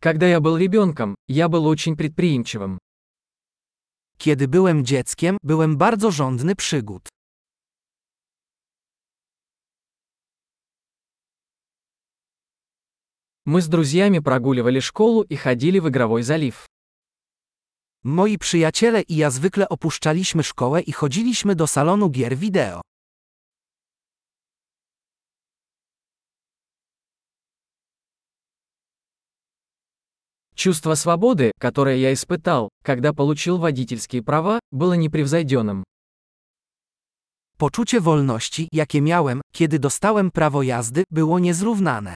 Когда я был ребенком, я был очень предприимчивым. Kiedy byłem dzieckiem, byłem bardzo żądny przygód. Мы с друзьями прогуливали школу и ходили в игровой залив. Moi przyjaciele i ja zwykle opuszczaliśmy szkołę i chodziliśmy do salonu gier wideo. Чувство свободы, которое я испытал, когда получил водительские права, было непревзойденным. Poczucie wolności, jakie miałem, kiedy dostałem prawo jazdy, było niezrównane.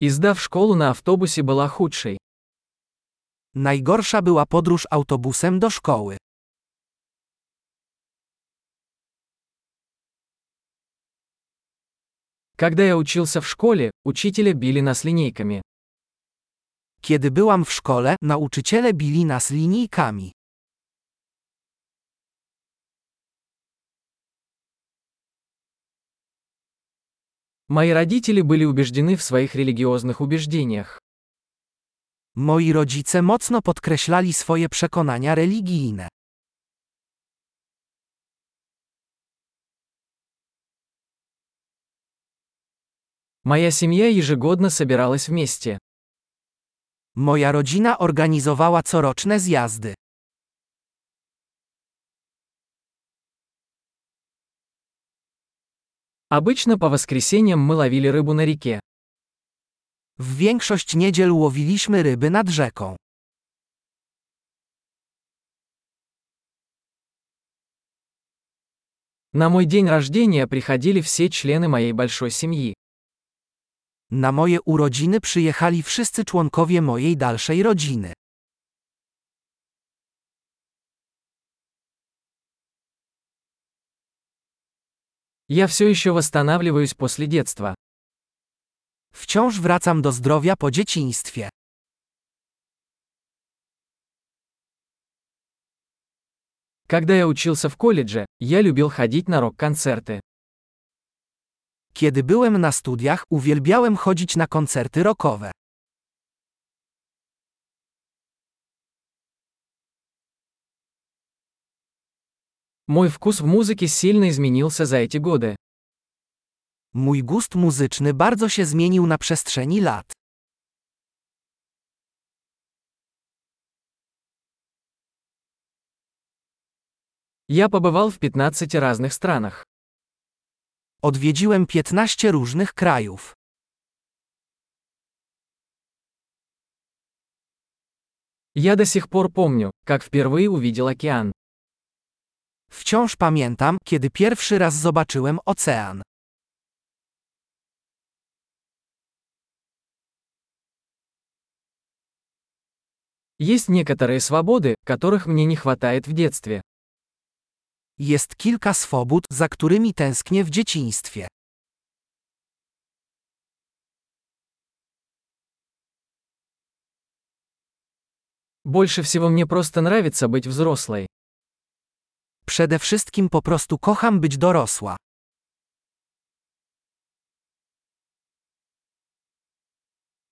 Езда в школу на автобусе была худшей. Najgorsza była podróż autobusem do szkoły. Когда я учился в школе, учителя били нас линейками. Kiedy byłam w szkole, nauczyciele bili nas linijkami. Мои родители были убеждены в своих религиозных убеждениях. Moi rodzice mocno podkreślali swoje przekonania religijne. Моя семья ежегодно собиралась вместе. Moja rodzina organizowała coroczne zjazdy. Обычно по воскресеньям мы ловили рыбу на реке. W większość niedziel łowiliśmy ryby nad rzeką. На мой день рождения приходили все члены моей большой семьи. Na moje urodziny przyjechali wszyscy członkowie mojej dalszej rodziny. Я все еще восстанавливаюсь после детства. Wciąż wracam do zdrowia po dzieciństwie. Когда я учился в колледже, я любил ходить на рок-концерты. Kiedy byłem na studiach, uwielbiałem chodzić na koncerty rockowe. Мой вкус в музыке сильно изменился за эти годы. Mój gust muzyczny bardzo się zmienił na przestrzeni lat. Я побывал в 15 разных странах. Odwiedziłem 15 różnych krajów. Я до сих пор помню, как впервые увидел океан. Wciąż pamiętam, kiedy pierwszy raz zobaczyłem ocean. Есть некоторые свободы, которых мне не хватает в детстве. Jest kilka swobód, za którymi tęsknię w dzieciństwie. Больше всего мне просто нравится быть взрослой. Przede wszystkim po prostu kocham być dorosła.